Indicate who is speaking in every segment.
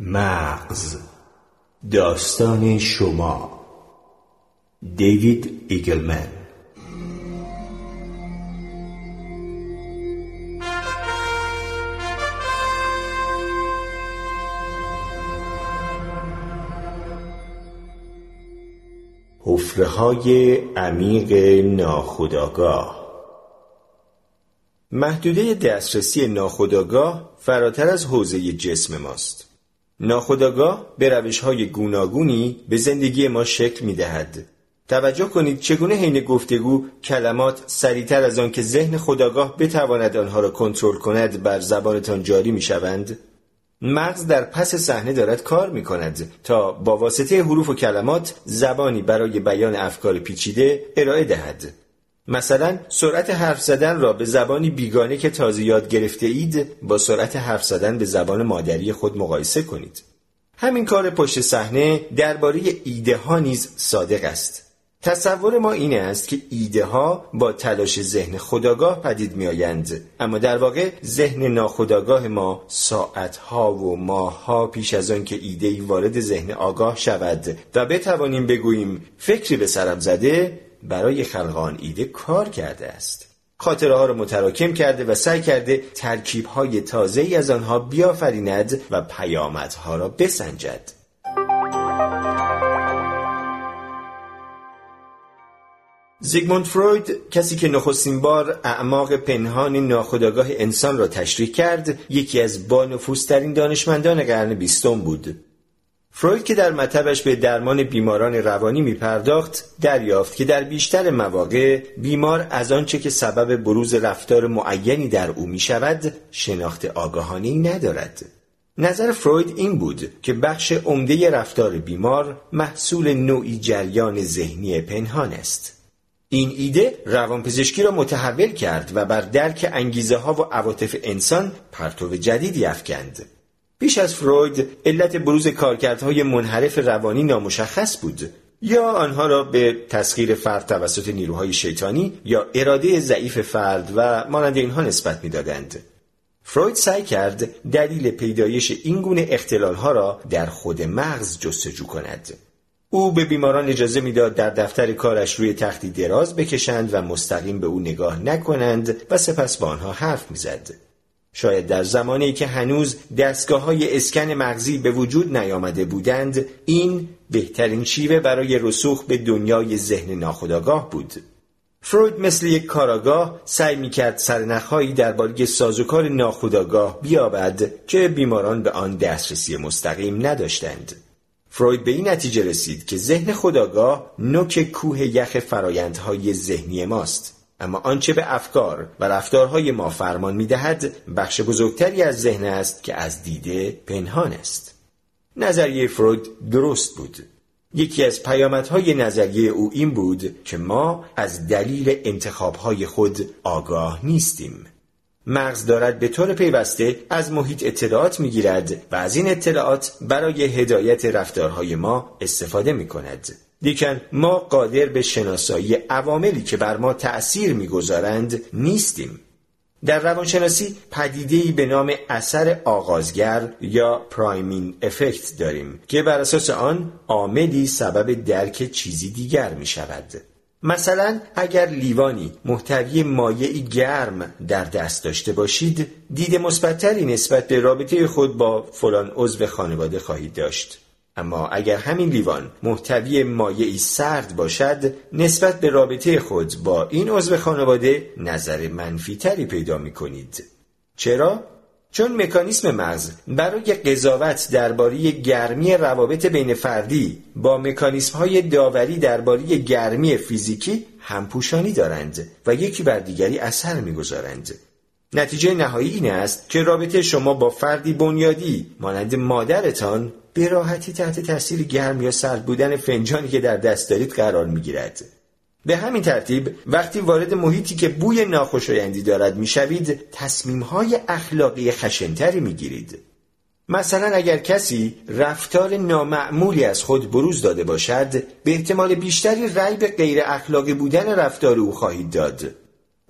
Speaker 1: مغز. داستان شما. دیوید ایگلمن. حفره های عمیق ناخداگاه محدوده دسترسی ناخداگاه فراتر از حوزه جسم ماست. ناخداگاه به روش های گوناگونی به زندگی ما شکل می دهد. توجه کنید چگونه حین گفتگو کلمات سریعتر از آن که ذهن خداگاه بتواند آنها را کنترل کند بر زبانتان جاری می شوند؟ مغز در پس صحنه دارد کار می کند تا با واسطه حروف و کلمات زبانی برای بیان افکار پیچیده ارائه دهد. مثلا سرعت حرف زدن را به زبانی بیگانه که تازه یاد گرفته اید با سرعت حرف زدن به زبان مادری خود مقایسه کنید. همین کار پشت صحنه درباره ایده ها نیز صادق است. تصور ما این است که ایده ها با تلاش ذهن خداگاه پدید می آیند اما در واقع ذهن ناخداگاه ما ساعت ها و ماه ها پیش از آن که ایده ای وارد ذهن آگاه شود و بتوانیم بگوییم فکری به سرم زده برای خلق آن ایده کار کرده است. خاطره ها را متراکم کرده و سعی کرده ترکیب های تازه ای از آنها بیافریند و پیامدها را بسنجد. زیگموند فروید کسی که نخستین بار اعماق پنهان ناخودآگاه انسان را تشریح کرد یکی از بانفوذترین دانشمندان قرن بیستم بود. فروید که در مطبش به درمان بیماران روانی می پرداخت دریافت که در بیشتر مواقع بیمار از آنچه که سبب بروز رفتار معینی در او می شود شناخت آگاهانی ندارد. نظر فروید این بود که بخش عمده رفتار بیمار محصول نوعی جریان ذهنی پنهان است. این ایده روانپزشکی را متحول کرد و بر درک انگیزه ها و عواطف انسان پرتو جدیدی افکند. بیش از فروید علت بروز کارکردهای منحرف روانی نامشخص بود یا آنها را به تسخیر فرد توسط نیروهای شیطانی یا اراده ضعیف فرد و مانند اینها نسبت می‌دادند. فروید سعی کرد دلیل پیدایش این گونه اختلالها را در خود مغز جستجو کند. او به بیماران اجازه می‌داد در دفتر کارش روی تختی دراز بکشند و مستقیم به او نگاه نکنند و سپس با آنها حرف می‌زد. شاید در زمانی که هنوز دستگاه های اسکن مغزی به وجود نیامده بودند این بهترین شیوه برای رسوخ به دنیای ذهن ناخودآگاه بود. فروید مثل یک کاراگاه سعی می‌کرد سرنخهایی درباره سازوکار ناخودآگاه بیابد که بیماران به آن دسترسی مستقیم نداشتند. فروید به این نتیجه رسید که ذهن خداگاه نوک کوه یخ فرایندهای ذهنی ماست. اما آنچه به افکار و رفتارهای ما فرمان می‌دهد بخش بزرگتری از ذهن است که از دیده پنهان است. نظریه فروید درست بود. یکی از پیامدهای نظریه او این بود که ما از دلیل انتخابهای خود آگاه نیستیم. مغز دارد به طور پیوسته از محیط اطلاعات می‌گیرد و از این اطلاعات برای هدایت رفتارهای ما استفاده می کند. لیکن ما قادر به شناسایی عواملی که بر ما تأثیر می‌گذارند نیستیم در روانشناسی پدیده‌ای به نام اثر آغازگر یا پرایمین افکت داریم که بر اساس آن عاملی سبب درک چیزی دیگر می شود. مثلا اگر لیوانی محتوی مایعی گرم در دست داشته باشید دید مثبتتری نسبت به رابطه خود با فلان عضو خانواده خواهید داشت اما اگر همین لیوان محتوی مایعی سرد باشد نسبت به رابطه خود با این عضو خانواده نظر منفی تری پیدا می کنید. چرا؟ چون مکانیسم مغز برای قضاوت درباره گرمی روابط بین فردی با مکانیسم های داوری درباره گرمی فیزیکی همپوشانی دارند و یکی بر دیگری اثر می‌گذارند. نتیجه نهایی این است که رابطه شما با فردی بنیادی مانند مادرتان به راحتی تحت تاثیر گرم یا سرد بودن فنجانی که در دست دارید قرار می گیرد. به همین ترتیب وقتی وارد محیطی که بوی ناخوشایندی دارد می‌شوید تصمیمهای اخلاقی خشنتری می‌گیرید مثلا اگر کسی رفتار نامعمولی از خود بروز داده باشد به احتمال بیشتری رأی به غیر اخلاقی بودن رفتار او خواهید داد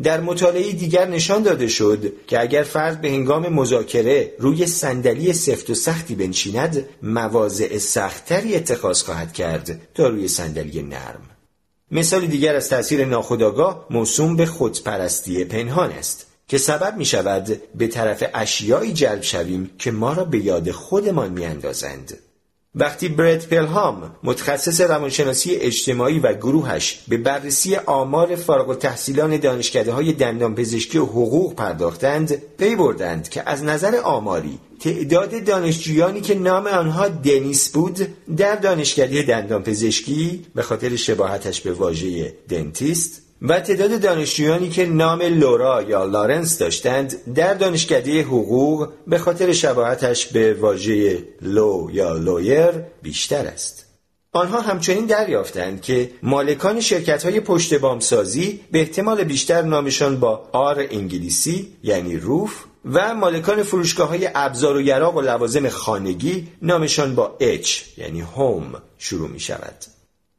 Speaker 1: در مطالعه دیگر نشان داده شد که اگر فرد به هنگام مذاکره روی صندلی سفت و سختی بنشیند مواضع سختتری اتخاذ خواهد کرد تا روی صندلی نرم مثال دیگر از تاثیر ناخودآگاه موسوم به خودپرستی پنهان است که سبب می شود به طرف اشیایی جلب شویم که ما را به یاد خودمان می اندازند. وقتی برد پلهام متخصص روانشناسی اجتماعی و گروهش به بررسی آمار فارغ التحصیلان دانشکده های دندانپزشکی و حقوق پرداختند پی بردند که از نظر آماری تعداد دانشجویانی که نام آنها دنیس بود در دانشکده دندانپزشکی به خاطر شباهتش به واژه dentist و تعداد دانشجویانی که نام لورا یا لارنس داشتند در دانشکده حقوق به خاطر شباهتش به واژه law یا lawyer بیشتر است. آنها همچنین دریافتند که مالکان شرکت های پشت بامسازی به احتمال بیشتر نامشان با R انگلیسی یعنی roof و مالکان فروشگاه های ابزار و یراق و لوازم خانگی نامشان با H یعنی home شروع می شود.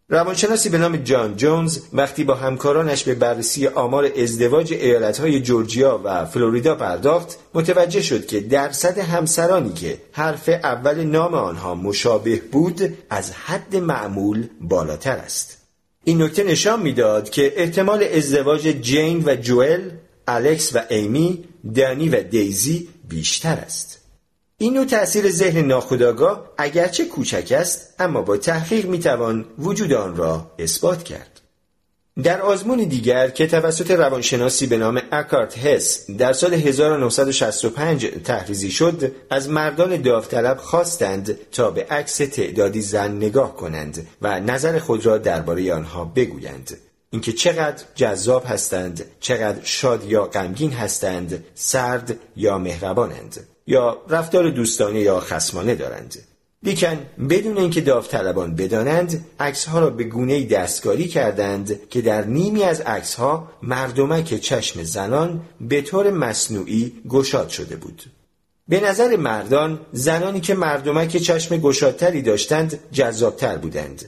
Speaker 1: روانشناسی به نام جان جونز وقتی با همکارانش به بررسی آمار ازدواج ایالتهای جورجیا و فلوریدا پرداخت متوجه شد که درصد همسرانی که حرف اول نام آنها مشابه بود از حد معمول بالاتر است. این نکته نشان می‌داد که احتمال ازدواج جین و جوئل الکس و ایمی دانی و دیزی بیشتر است. این نوع تأثیر ذهن ناخودآگاه اگرچه کوچک است اما با تحقیق می‌توان وجود آن را اثبات کرد. در آزمون دیگر که توسط روانشناسی به نام اکارت هس در سال 1965 تحریزی شد از مردان داوطلب خواستند تا به عکس تعدادی زن نگاه کنند و نظر خود را درباره آنها بگویند اینکه چقدر جذاب هستند چقدر شاد یا غمگین هستند سرد یا مهربانند یا رفتار دوستانه یا خسمانه دارند. لیکن بدون اینکه داوطلبان بدانند عکسها را به گونه دستکاری کردند که در نیمی از عکسها مردمک چشم زنان به طور مصنوعی گشاد شده بود. به نظر مردان زنانی که مردمک چشم گشادتری داشتند جذابتر بودند.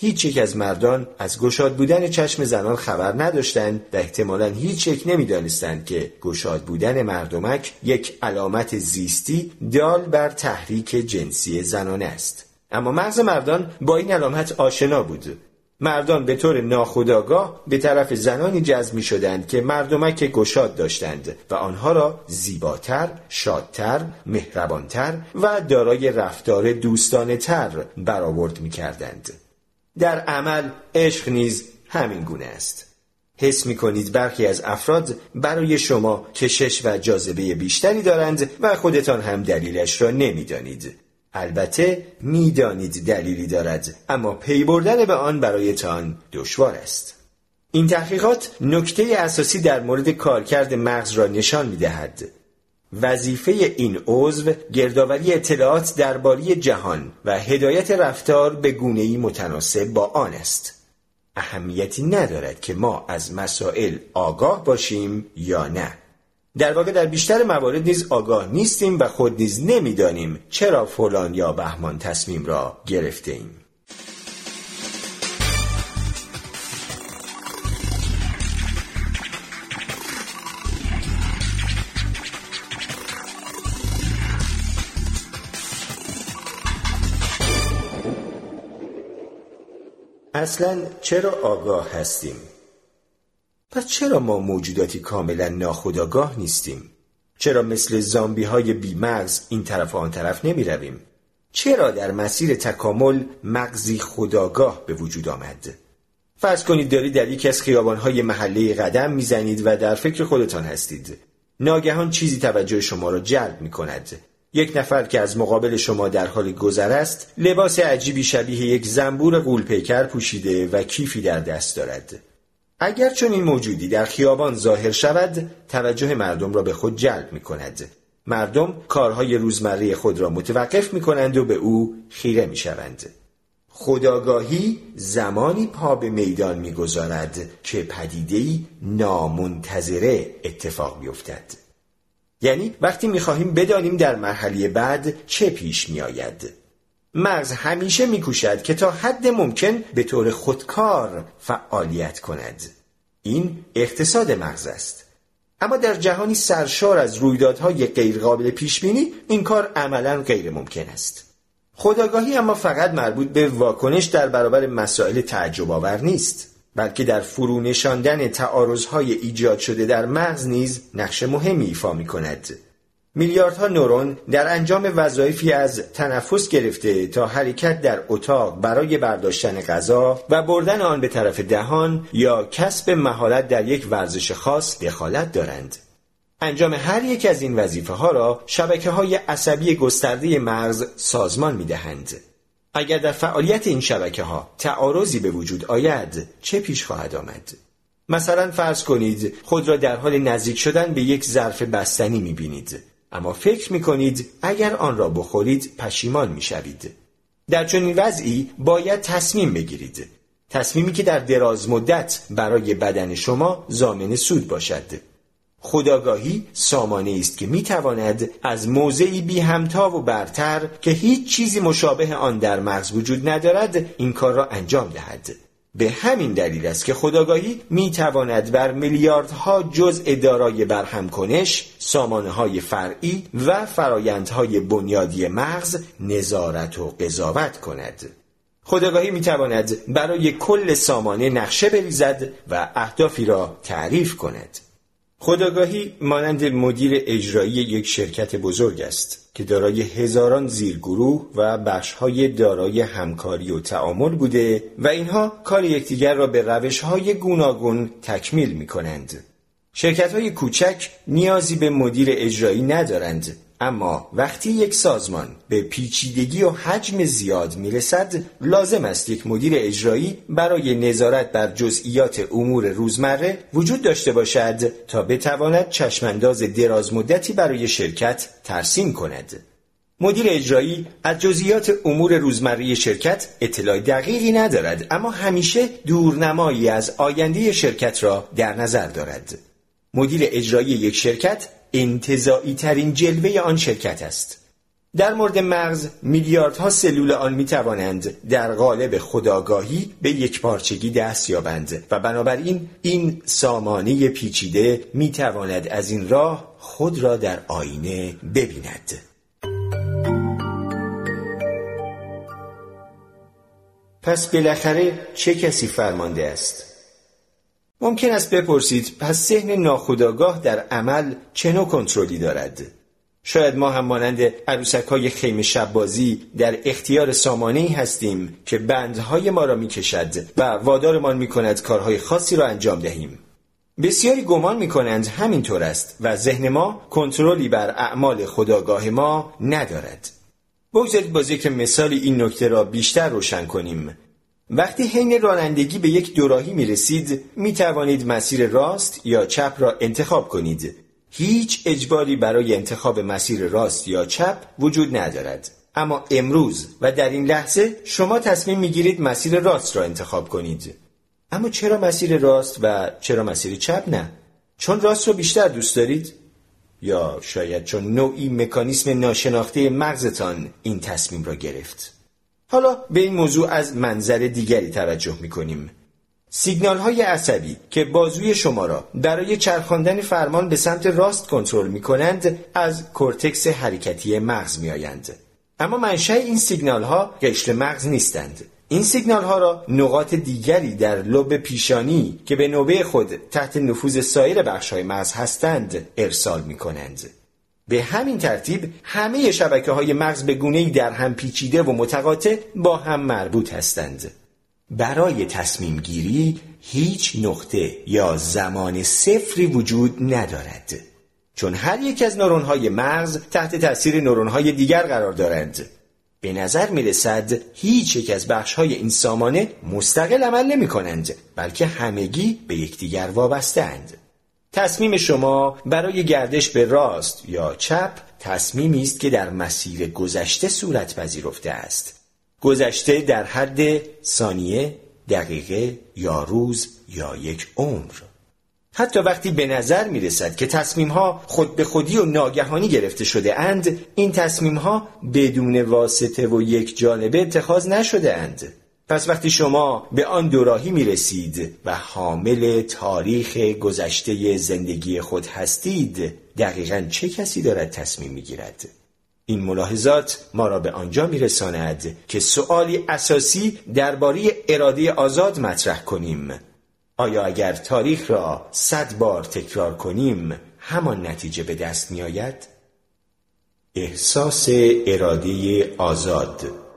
Speaker 1: هیچ یک از مردان از گشاد بودن چشم زنان خبر نداشتند و احتمالا هیچ یک نمی‌دانستند که گشاد بودن مردمک یک علامت زیستی دال بر تحریک جنسی زنانه است اما مغز مردان با این علامت آشنا بود مردان به طور ناخودآگاه به طرف زنانی جذب می شدند که مردمک گشاد داشتند و آنها را زیباتر، شادتر، مهربانتر و دارای رفتار دوستانه تر برآورد می کردند. در عمل عشق نیز همین گونه است حس می کنید برخی از افراد برای شما کشش و جاذبه بیشتری دارند و خودتان هم دلیلش را نمی‌دانید. البته می‌دانید دلیلی دارد اما پی بردن به آن برایتان دشوار است. این تحقیقات نکته اساسی در مورد کارکرد مغز را نشان می دهد. وظیفه این عضو گردآوری اطلاعات درباره جهان و هدایت رفتار به گونه‌ای متناسب با آن است. اهمیتی ندارد که ما از مسائل آگاه باشیم یا نه. در واقع در بیشتر موارد نیز آگاه نیستیم و خود نیز نمی‌دانیم چرا فلان یا بهمان تصمیم را گرفته ایم. اصلا چرا آگاه هستیم؟ پس چرا ما موجوداتی کاملا ناخودآگاه نیستیم؟ چرا مثل زامبی های بیمغز این طرف و آن طرف نمی رویم؟ چرا در مسیر تکامل مغزی خداگاه به وجود آمد؟ فرض کنید دارید در یکی از های محله قدم می‌زنید و در فکر خودتان هستید. ناگهان چیزی توجه شما را جلب می کند. یک نفر که از مقابل شما در حال گذر است لباس عجیبی شبیه یک زنبور قولپیکر پوشیده و کیفی در دست دارد. اگر چون این موجودی در خیابان ظاهر شود توجه مردم را به خود جلب می کند. مردم کارهای روزمره خود را متوقف می کنند و به او خیره می شوند. خداگاهی زمانی پا به میدان می‌گذارد که پدیدهی نامنتظره اتفاق بیفتد. یعنی وقتی می‌خواهیم بدانیم در مرحله بعد چه پیش میآید. مغز همیشه میکوشد که تا حد ممکن به طور خودکار فعالیت کند. این اقتصاد مغز است. اما در جهانی سرشار از رویدادهای غیرقابل پیشبینی این کار عملا غیر ممکن است. خداگاهی اما فقط مربوط به واکنش در برابر مسائل تعجب آور نیست. بلکه در فرو نشاندن تعارضهای ایجاد شده در مغز نیز نقش مهمی ایفا می کند میلیاردها نورون در انجام وظایفی از تنفس گرفته تا حرکت در اتاق برای برداشتن غذا و بردن آن به طرف دهان یا کسب مهارت در یک ورزش خاص دخالت دارند. انجام هر یک از این وظیفه ها را شبکه های عصبی گسترده مغز سازمان می دهند. اگر در فعالیت این شبکه ها تعارضی به وجود آید چه پیش خواهد آمد؟ مثلا فرض کنید خود را در حال نزدیک شدن به یک ظرف بستنی می بینید. اما فکر می کنید اگر آن را بخورید پشیمان می شوید. در چنین وضعی باید تصمیم بگیرید. تصمیمی که در دراز مدت برای بدن شما زامن سود باشد. خداگاهی سامانه است که می تواند از موضعی بی همتا و برتر که هیچ چیزی مشابه آن در مغز وجود ندارد این کار را انجام دهد. به همین دلیل است که خداگاهی می تواند بر میلیاردها جزء دارای برهم کنش، سامانه های فرعی و فرایندهای بنیادی مغز نظارت و قضاوت کند. خداگاهی می تواند برای کل سامانه نقشه بریزد و اهدافی را تعریف کند. خداگاهی مانند مدیر اجرایی یک شرکت بزرگ است که دارای هزاران زیرگروه و بخشهای دارای همکاری و تعامل بوده و اینها کار یکدیگر را به روشهای گوناگون تکمیل می کنند. شرکت های کوچک نیازی به مدیر اجرایی ندارند اما وقتی یک سازمان به پیچیدگی و حجم زیاد می‌رسد لازم است یک مدیر اجرایی برای نظارت بر جزئیات امور روزمره وجود داشته باشد تا بتواند چشمانداز دراز مدتی برای شرکت ترسیم کند. مدیر اجرایی از جزئیات امور روزمره شرکت اطلاع دقیقی ندارد اما همیشه دورنمایی از آینده شرکت را در نظر دارد. مدیر اجرایی یک شرکت انتظایی ترین جلوه آن شرکت است در مورد مغز میلیاردها سلول آن می توانند در قالب خداگاهی به یک پارچگی دست یابند و بنابراین این سامانه پیچیده می تواند از این راه خود را در آینه ببیند پس بالاخره چه کسی فرمانده است؟ ممکن است بپرسید پس ذهن ناخودآگاه در عمل چه نوع کنترلی دارد؟ شاید ما هم مانند عروسک های خیمه شبازی در اختیار سامانه هستیم که بندهای ما را می کشد و وادارمان می کند کارهای خاصی را انجام دهیم. بسیاری گمان می کنند همینطور است و ذهن ما کنترلی بر اعمال خداگاه ما ندارد. بگذارید با ذکر مثال این نکته را بیشتر روشن کنیم. وقتی حین رانندگی به یک دوراهی می رسید می توانید مسیر راست یا چپ را انتخاب کنید. هیچ اجباری برای انتخاب مسیر راست یا چپ وجود ندارد. اما امروز و در این لحظه شما تصمیم می گیرید مسیر راست را انتخاب کنید. اما چرا مسیر راست و چرا مسیر چپ نه؟ چون راست رو بیشتر دوست دارید؟ یا شاید چون نوعی مکانیسم ناشناخته مغزتان این تصمیم را گرفت؟ حالا به این موضوع از منظر دیگری توجه می کنیم. سیگنال های عصبی که بازوی شما را برای چرخاندن فرمان به سمت راست کنترل می کنند از کورتکس حرکتی مغز می آیند. اما منشأ این سیگنال ها قشر مغز نیستند. این سیگنال ها را نقاط دیگری در لب پیشانی که به نوبه خود تحت نفوذ سایر بخش های مغز هستند ارسال می کنند. به همین ترتیب همه شبکه های مغز به گونه در هم پیچیده و متقاطع با هم مربوط هستند. برای تصمیم گیری هیچ نقطه یا زمان صفری وجود ندارد. چون هر یک از نورون های مغز تحت تاثیر نورون های دیگر قرار دارند. به نظر می رسد هیچ یک از بخش های این سامانه مستقل عمل نمی کنند بلکه همگی به یکدیگر وابسته اند. تصمیم شما برای گردش به راست یا چپ تصمیمی است که در مسیر گذشته صورت پذیرفته است. گذشته در حد ثانیه دقیقه یا روز یا یک عمر. حتی وقتی به نظر می رسد که تصمیم ها خود به خودی و ناگهانی گرفته شده اند این تصمیم ها بدون واسطه و یک جانبه اتخاذ نشده اند. پس وقتی شما به آن دوراهی می رسید و حامل تاریخ گذشته زندگی خود هستید دقیقا چه کسی دارد تصمیم می گیرد؟ این ملاحظات ما را به آنجا می رساند که سؤالی اساسی درباره اراده آزاد مطرح کنیم آیا اگر تاریخ را صد بار تکرار کنیم همان نتیجه به دست می آید؟ احساس اراده آزاد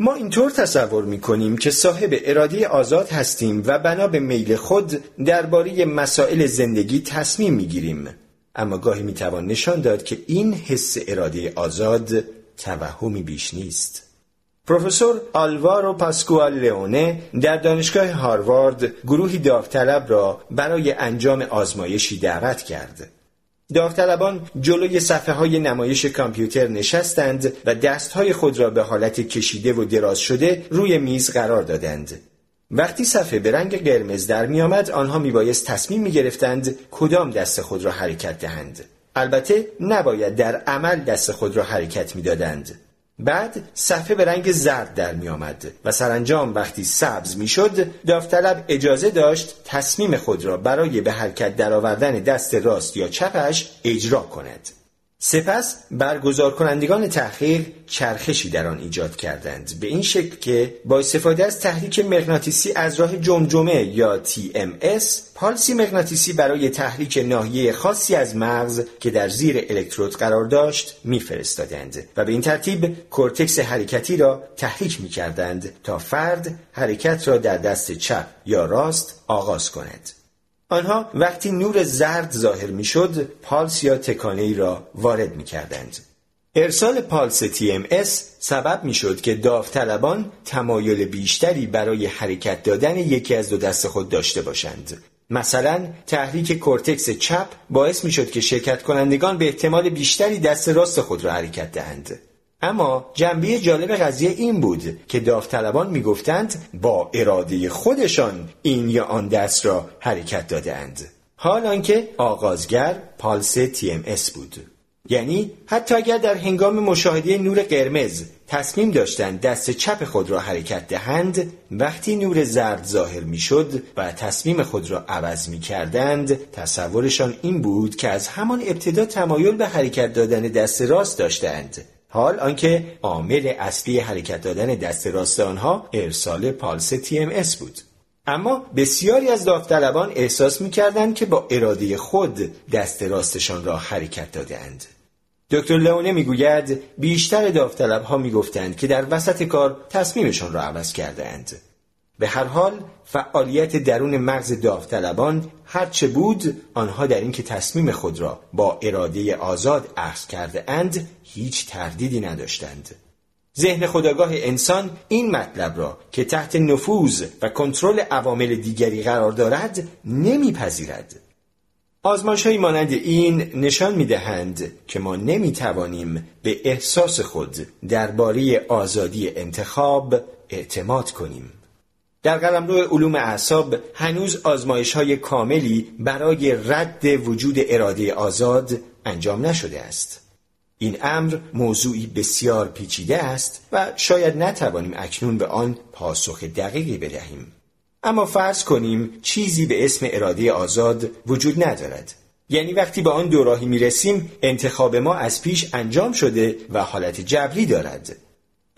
Speaker 1: ما اینطور تصور می کنیم که صاحب اراده آزاد هستیم و بنا به میل خود درباره مسائل زندگی تصمیم می گیریم. اما گاهی می توان نشان داد که این حس اراده آزاد توهمی بیش نیست. پروفسور آلوارو پاسکوال لئونه در دانشگاه هاروارد گروهی داوطلب را برای انجام آزمایشی دعوت کرد. داوطلبان جلوی صفحه های نمایش کامپیوتر نشستند و دستهای خود را به حالت کشیده و دراز شده روی میز قرار دادند. وقتی صفحه به رنگ قرمز در می آمد آنها می بایست تصمیم می گرفتند کدام دست خود را حرکت دهند. البته نباید در عمل دست خود را حرکت می دادند. بعد صفحه به رنگ زرد در می آمد و سرانجام وقتی سبز می شد داوطلب اجازه داشت تصمیم خود را برای به حرکت درآوردن دست راست یا چپش اجرا کند. سپس برگزار کنندگان تحقیق چرخشی در آن ایجاد کردند به این شکل که با استفاده از تحریک مغناطیسی از راه جمجمه یا TMS پالسی مغناطیسی برای تحریک ناحیه خاصی از مغز که در زیر الکترود قرار داشت میفرستادند و به این ترتیب کورتکس حرکتی را تحریک می کردند تا فرد حرکت را در دست چپ یا راست آغاز کند. آنها وقتی نور زرد ظاهر می‌شد پالس یا تکانه ای را وارد می کردند. ارسال پالس TMS سبب می شد که داوطلبان تمایل بیشتری برای حرکت دادن یکی از دو دست خود داشته باشند. مثلا تحریک کورتکس چپ باعث می شد که شرکت کنندگان به احتمال بیشتری دست راست خود را حرکت دهند. اما جنبه جالب قضیه این بود که داوطلبان می‌گفتند با اراده خودشان این یا آن دست را حرکت دادند حال آنکه آغازگر پالس TMS بود. یعنی حتی اگر در هنگام مشاهده نور قرمز تصمیم داشتند دست چپ خود را حرکت دهند وقتی نور زرد ظاهر می‌شد و تصمیم خود را عوض می کردند تصورشان این بود که از همان ابتدا تمایل به حرکت دادن دست راست داشتند حال آنکه عامل اصلی حرکت دادن دست راست آنها ارسال پالس TMS بود. اما بسیاری از داوطلبان احساس می‌کردند که با اراده خود دست راستشان را حرکت دادند دکتر لئونه می‌گوید بیشتر داوطلب ها می‌گفتند که در وسط کار تصمیمشان را عوض کردهاند. به هر حال فعالیت درون مغز داوطلبان هرچه بود آنها در اینکه تصمیم خود را با اراده آزاد اخذ کرده اند هیچ تردیدی نداشتند ذهن خداگاه انسان این مطلب را که تحت نفوذ و کنترل عوامل دیگری قرار دارد نمیپذیرد آزمایش های مانند این نشان می دهند که ما نمی توانیم به احساس خود درباره آزادی انتخاب اعتماد کنیم. در قلمرو علوم اعصاب هنوز آزمایش های کاملی برای رد وجود اراده آزاد انجام نشده است. این امر موضوعی بسیار پیچیده است و شاید نتوانیم اکنون به آن پاسخ دقیقی بدهیم. اما فرض کنیم چیزی به اسم اراده آزاد وجود ندارد. یعنی وقتی به آن دوراهی می رسیم انتخاب ما از پیش انجام شده و حالت جبری دارد.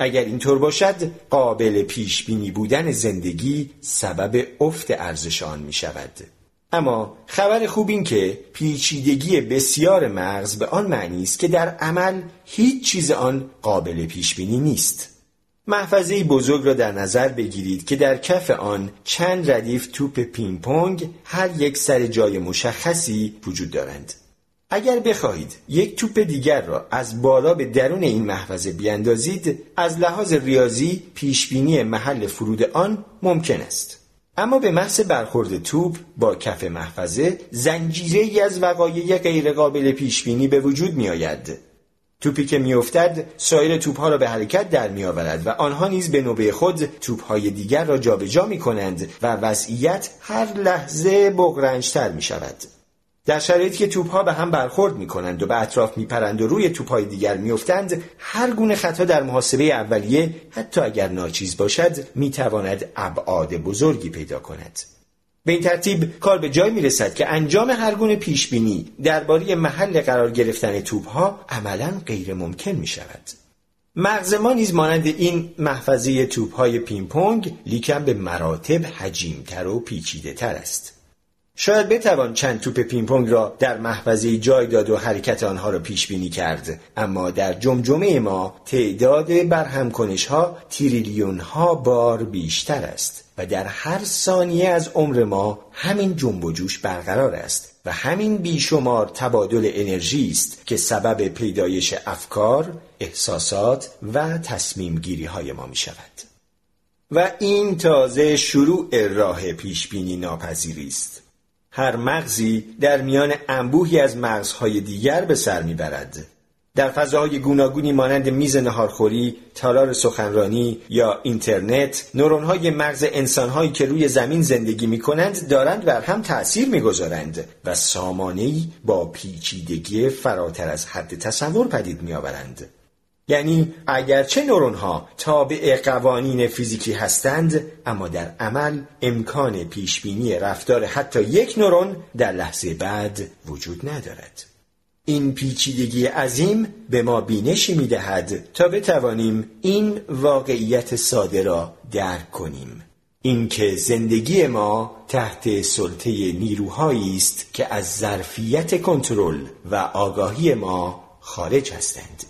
Speaker 1: اگر اینطور باشد قابل پیش بینی بودن زندگی سبب افت ارزش آن می شود. اما خبر خوب این که پیچیدگی بسیار مغز به آن معنی است که در عمل هیچ چیز آن قابل پیش بینی نیست. محفظه بزرگ را در نظر بگیرید که در کف آن چند ردیف توپ پینگ پونگ هر یک سر جای مشخصی وجود دارند. اگر بخواهید یک توپ دیگر را از بالا به درون این محفظه بیاندازید از لحاظ ریاضی پیشبینی محل فرود آن ممکن است اما به محض برخورد توپ با کف محفظه زنجیره ای از وقایع غیرقابل پیشبینی به وجود می آید. توپی که میافتد سایر توپها را به حرکت در می آورد و آنها نیز به نوبه خود توپهای دیگر را جابجا می کنند و وضعیت هر لحظه بغرنجتر می شود. در شرایطی که توپها به هم برخورد می کنند و به اطراف می پرند و روی توپهای دیگر می افتند هر گونه خطا در محاسبه اولیه حتی اگر ناچیز باشد می تواند ابعاد بزرگی پیدا کند. به این ترتیب کار به جای می رسد که انجام هر گونه پیش بینی درباره محل قرار گرفتن توپها عملا غیر ممکن می شود مغز ما نیز مانند این محفظه توپهای پینگ لیکن به مراتب حجیمتر و پیچیده تر است. شاید بتوان چند توپ پینگ را در محفظه جای داد و حرکت آنها را پیش بینی کرد اما در جمجمه ما تعداد برهم کنش ها تریلیون ها بار بیشتر است و در هر ثانیه از عمر ما همین جنب و جوش برقرار است و همین بیشمار تبادل انرژی است که سبب پیدایش افکار، احساسات و تصمیم گیری های ما می شود. و این تازه شروع راه پیش بینی ناپذیری است. هر مغزی در میان انبوهی از مغزهای دیگر به سر می‌برد در فضاهای گوناگونی مانند میز نهارخوری، تالار سخنرانی یا اینترنت، نورونهای مغز انسانهایی که روی زمین زندگی می کنند دارند بر هم تأثیر می‌گذارند و سامانهای با پیچیدگی فراتر از حد تصور پدید می آورند. یعنی اگرچه نورون ها تابع قوانین فیزیکی هستند اما در عمل امکان پیشبینی رفتار حتی یک نورون در لحظه بعد وجود ندارد. این پیچیدگی عظیم به ما بینشی می دهد تا بتوانیم این واقعیت ساده را درک کنیم. اینکه زندگی ما تحت سلطه نیروهایی است که از ظرفیت کنترل و آگاهی ما خارج هستند.